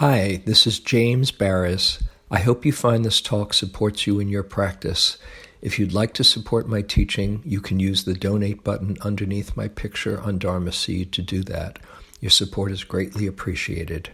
Hi, this is James Baraz. I hope you find this talk supports you in your practice. If you'd like to support my teaching, you can use the donate button underneath my picture on Dharma Seed to do that. Your support is greatly appreciated.